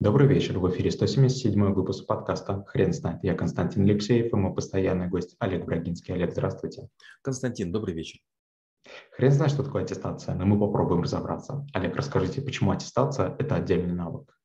Добрый вечер. В эфире 177 выпуск подкаста «Хрен знает». Я Константин Алексеев и мой постоянный гость Олег Брагинский. Олег, здравствуйте. Константин, добрый вечер. Хрен знает, что такое аттестация, но мы попробуем разобраться. Олег, расскажите, почему аттестация – это отдельный навык?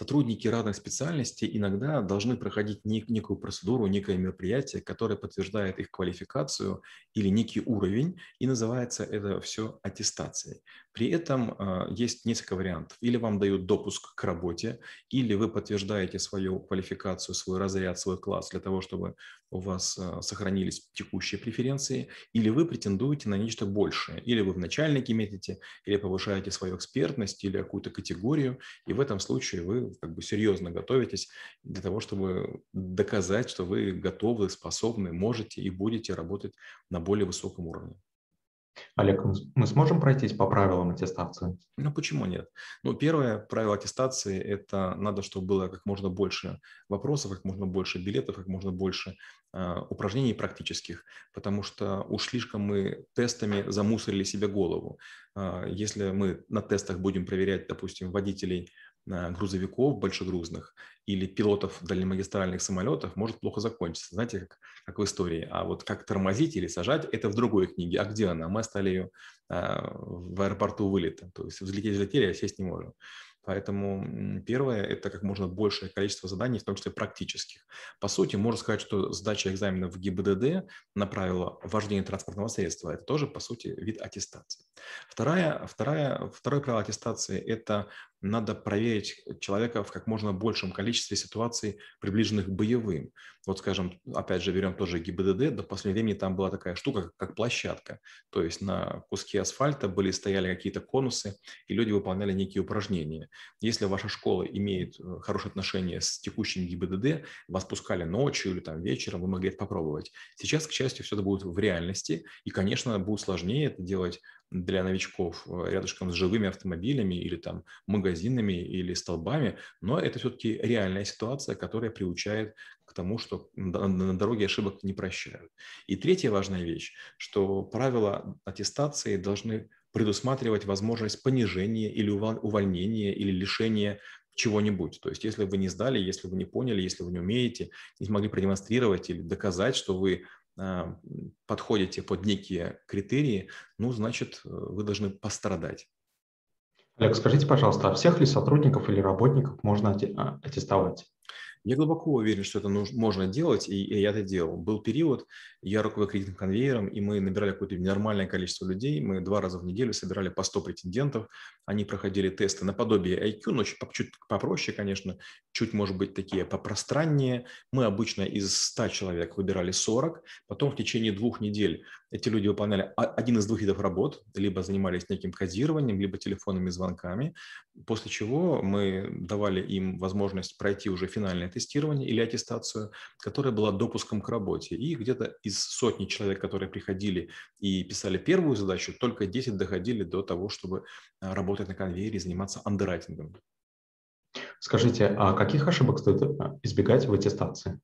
Сотрудники разных специальностей иногда должны проходить некую процедуру, некое мероприятие, которое подтверждает их квалификацию или некий уровень, и называется это все аттестацией. При этом э, есть несколько вариантов. Или вам дают допуск к работе, или вы подтверждаете свою квалификацию, свой разряд, свой класс для того, чтобы у вас э, сохранились текущие преференции, или вы претендуете на нечто большее. Или вы в начальнике метите, или повышаете свою экспертность, или какую-то категорию, и в этом случае вы как бы серьезно готовитесь для того, чтобы доказать, что вы готовы, способны, можете и будете работать на более высоком уровне. Олег, мы сможем пройтись по правилам аттестации? Ну, почему нет? Ну, первое правило аттестации – это надо, чтобы было как можно больше вопросов, как можно больше билетов, как можно больше э, упражнений практических, потому что уж слишком мы тестами замусорили себе голову. Э, если мы на тестах будем проверять, допустим, водителей грузовиков большегрузных или пилотов дальнемагистральных самолетов может плохо закончиться. Знаете, как, как в истории. А вот как тормозить или сажать, это в другой книге. А где она? Мы оставили ее а, в аэропорту вылета. То есть взлететь взлетели, а сесть не можем. Поэтому первое – это как можно большее количество заданий, в том числе практических. По сути, можно сказать, что сдача экзамена в ГИБДД на правила вождения транспортного средства – это тоже, по сути, вид аттестации. Вторая, вторая, второе правило аттестации – это надо проверить человека в как можно большем количестве ситуаций, приближенных к боевым. Вот, скажем, опять же, берем тоже ГИБДД, до последнего времени там была такая штука, как площадка. То есть на куске асфальта были, стояли какие-то конусы, и люди выполняли некие упражнения. Если ваша школа имеет э, хорошее отношение с текущим ГИБДД, вас пускали ночью или там вечером, вы могли это попробовать. Сейчас, к счастью, все это будет в реальности, и, конечно, будет сложнее это делать для новичков э, рядышком с живыми автомобилями или там магазинами или столбами, но это все-таки реальная ситуация, которая приучает к тому, что на дороге ошибок не прощают. И третья важная вещь, что правила аттестации должны предусматривать возможность понижения или увольнения или лишения чего-нибудь. То есть если вы не сдали, если вы не поняли, если вы не умеете, не смогли продемонстрировать или доказать, что вы подходите под некие критерии, ну, значит, э, вы должны пострадать. Олег, скажите, пожалуйста, а всех ли сотрудников или работников можно а, аттестовать? Я глубоко уверен, что это нужно, можно делать, и, и я это делал. Был период, я руководил кредитным конвейером, и мы набирали какое-то нормальное количество людей. Мы два раза в неделю собирали по 100 претендентов. Они проходили тесты наподобие IQ, но чуть, чуть попроще, конечно, чуть, может быть, такие попространнее. Мы обычно из 100 человек выбирали 40. Потом в течение двух недель эти люди выполняли один из двух видов работ, либо занимались неким кодированием, либо телефонными звонками, после чего мы давали им возможность пройти уже финальное тестирование или аттестацию, которая была допуском к работе. И где-то из сотни человек, которые приходили и писали первую задачу, только 10 доходили до того, чтобы а, работать на конвейере и заниматься андеррайтингом. Скажите, а каких ошибок стоит а, избегать в аттестации?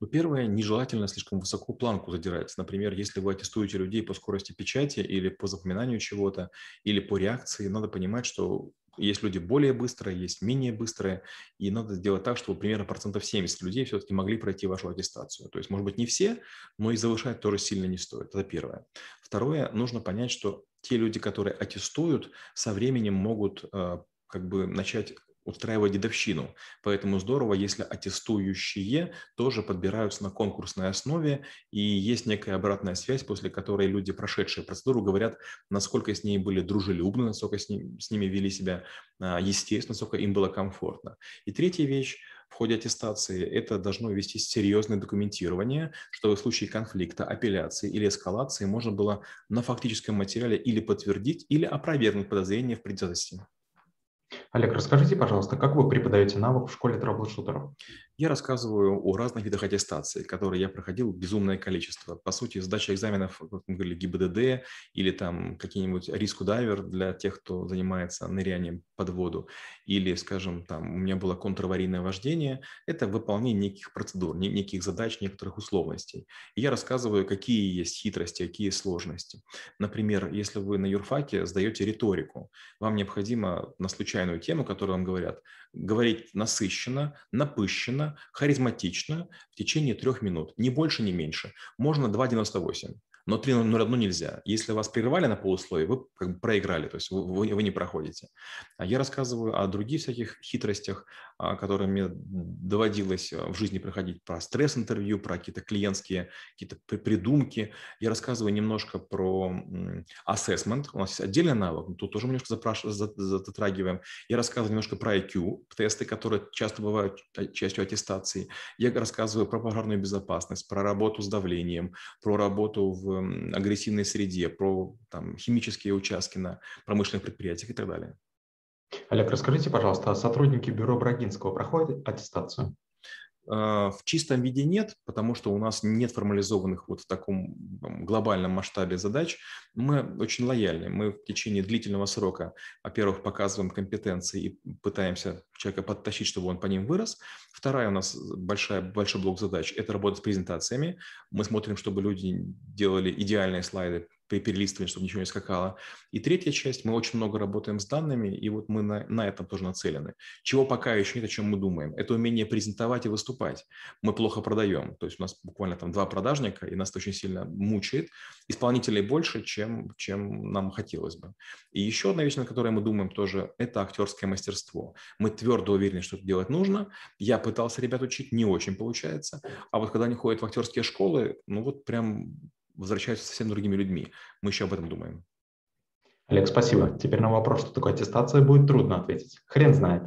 Ну, первое, нежелательно слишком высоко планку задирать. Например, если вы аттестуете людей по скорости печати или по запоминанию чего-то, или по реакции, надо понимать, что есть люди более быстрые, есть менее быстрые, и надо сделать так, чтобы примерно процентов 70 людей все-таки могли пройти вашу аттестацию. То есть, может быть, не все, но и завышать тоже сильно не стоит. Это первое. Второе, нужно понять, что те люди, которые аттестуют, со временем могут э, как бы начать устраивать дедовщину. Поэтому здорово, если аттестующие тоже подбираются на конкурсной основе, и есть некая обратная связь, после которой люди, прошедшие процедуру, говорят, насколько с ней были дружелюбны, насколько с, ним, с ними вели себя а, естественно, насколько им было комфортно. И третья вещь, в ходе аттестации это должно вести серьезное документирование, чтобы в случае конфликта, апелляции или эскалации можно было на фактическом материале или подтвердить, или опровергнуть подозрение в предвзятости. Олег, расскажите, пожалуйста, как вы преподаете навык в школе трэблшутеров? Я рассказываю о разных видах аттестации, которые я проходил безумное количество. По сути, сдача экзаменов, как мы говорили, ГИБДД или там какие-нибудь риску-дайвер для тех, кто занимается нырянием под воду, или, скажем, там у меня было контраварийное вождение, это выполнение неких процедур, неких задач, некоторых условностей. И я рассказываю, какие есть хитрости, какие сложности. Например, если вы на юрфаке сдаете риторику, вам необходимо на случайную тему, которую вам говорят, говорить насыщенно, напыщенно, харизматично в течение трех минут. Ни больше, ни меньше. Можно 2,98 но 3.01 нельзя. Если вас прервали на полусловие, вы как бы проиграли, то есть вы, вы, вы не проходите. А я рассказываю о других всяких хитростях, а, которые мне доводилось а, в жизни проходить, про стресс-интервью, про какие-то клиентские какие-то придумки. Я рассказываю немножко про assessment. У нас есть отдельный навык, тут тоже мы немножко запрашиваем, затрагиваем. Я рассказываю немножко про IQ, тесты, которые часто бывают частью аттестации. Я рассказываю про пожарную безопасность, про работу с давлением, про работу в агрессивной среде, про там, химические участки на промышленных предприятиях и так далее. Олег, расскажите, пожалуйста, а сотрудники бюро Брагинского проходят аттестацию? А, в чистом виде нет, потому что у нас нет формализованных вот в таком глобальном масштабе задач. Мы очень лояльны. Мы в течение длительного срока, во-первых, показываем компетенции и пытаемся человека подтащить, чтобы он по ним вырос. Вторая у нас большая, большой блок задач – это работа с презентациями. Мы смотрим, чтобы люди делали идеальные слайды при перелистывании, чтобы ничего не скакало. И третья часть, мы очень много работаем с данными, и вот мы на, на этом тоже нацелены. Чего пока еще нет, о чем мы думаем, это умение презентовать и выступать. Мы плохо продаем, то есть у нас буквально там два продажника, и нас это очень сильно мучает. Исполнителей больше, чем, чем нам хотелось бы. И еще одна вещь, на которой мы думаем тоже, это актерское мастерство. Мы твердо уверены, что это делать нужно. Я пытался ребят учить, не очень получается. А вот когда они ходят в актерские школы, ну вот прям возвращаются совсем другими людьми. Мы еще об этом думаем. Олег, спасибо. Теперь на вопрос, что такое аттестация, будет трудно ответить. Хрен знает.